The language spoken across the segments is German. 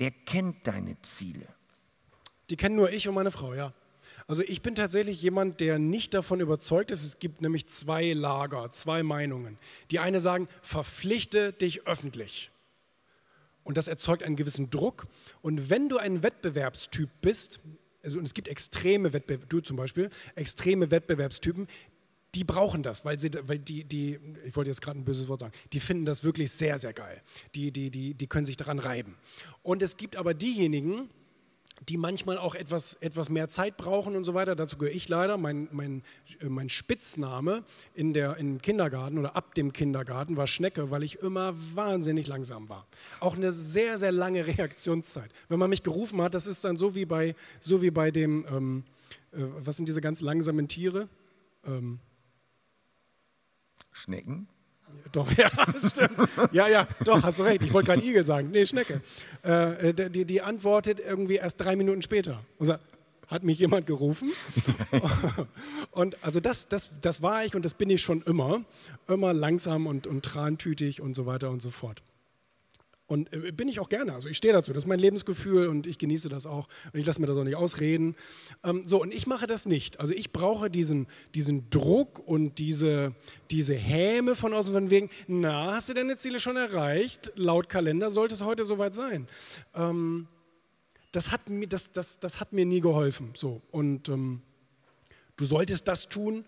Wer kennt deine Ziele? Die kennen nur ich und meine Frau, ja. Also ich bin tatsächlich jemand, der nicht davon überzeugt ist. Es gibt nämlich zwei Lager, zwei Meinungen. Die eine sagen, verpflichte dich öffentlich. Und das erzeugt einen gewissen Druck. Und wenn du ein Wettbewerbstyp bist, also und es gibt extreme Wettbewerb, du zum Beispiel, extreme Wettbewerbstypen, die brauchen das, weil, sie, weil die, die, ich wollte jetzt gerade ein böses Wort sagen, die finden das wirklich sehr, sehr geil. Die, die, die, die können sich daran reiben. Und es gibt aber diejenigen, die manchmal auch etwas, etwas mehr Zeit brauchen und so weiter. Dazu gehöre ich leider. Mein, mein, äh, mein Spitzname in der, im Kindergarten oder ab dem Kindergarten war Schnecke, weil ich immer wahnsinnig langsam war. Auch eine sehr, sehr lange Reaktionszeit. Wenn man mich gerufen hat, das ist dann so wie bei, so wie bei dem, ähm, äh, was sind diese ganz langsamen Tiere? Ähm, Schnecken? Doch, ja, stimmt. Ja, ja, doch, hast du recht. Ich wollte gerade Igel sagen. Nee, Schnecke. Äh, die, die antwortet irgendwie erst drei Minuten später und sagt, hat mich jemand gerufen? und also das, das, das war ich und das bin ich schon immer. Immer langsam und, und trantütig und so weiter und so fort. Und äh, bin ich auch gerne. Also ich stehe dazu. Das ist mein Lebensgefühl und ich genieße das auch. Und ich lasse mir das auch nicht ausreden. Ähm, so, und ich mache das nicht. Also ich brauche diesen, diesen Druck und diese, diese Häme von außen von wegen, na, hast du deine Ziele schon erreicht? Laut Kalender sollte es heute soweit sein. Ähm, das, hat mir, das, das, das hat mir nie geholfen. So. Und ähm, du solltest das tun,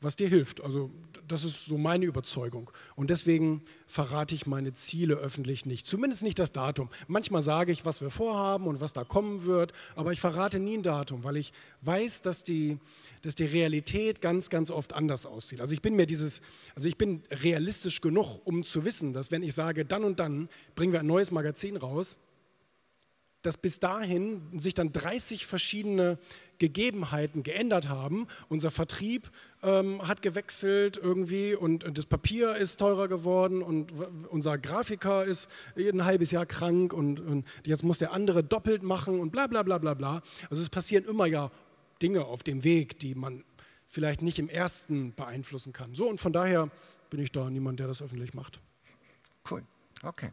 was dir hilft. Also das ist so meine Überzeugung. Und deswegen verrate ich meine Ziele öffentlich nicht. Zumindest nicht das Datum. Manchmal sage ich, was wir vorhaben und was da kommen wird, aber ich verrate nie ein Datum, weil ich weiß, dass die, dass die Realität ganz, ganz oft anders aussieht. Also ich bin mir dieses, also ich bin realistisch genug, um zu wissen, dass wenn ich sage, dann und dann bringen wir ein neues Magazin raus, dass bis dahin sich dann 30 verschiedene Gegebenheiten geändert haben. Unser Vertrieb ähm, hat gewechselt irgendwie und, das Papier ist teurer geworden und unser Grafiker ist ein halbes Jahr krank und, und jetzt muss der andere doppelt machen und bla bla bla bla bla. Also es passieren immer ja Dinge auf dem Weg, die man vielleicht nicht im ersten beeinflussen kann. So und von daher bin ich da niemand, der das öffentlich macht. Cool. Okay.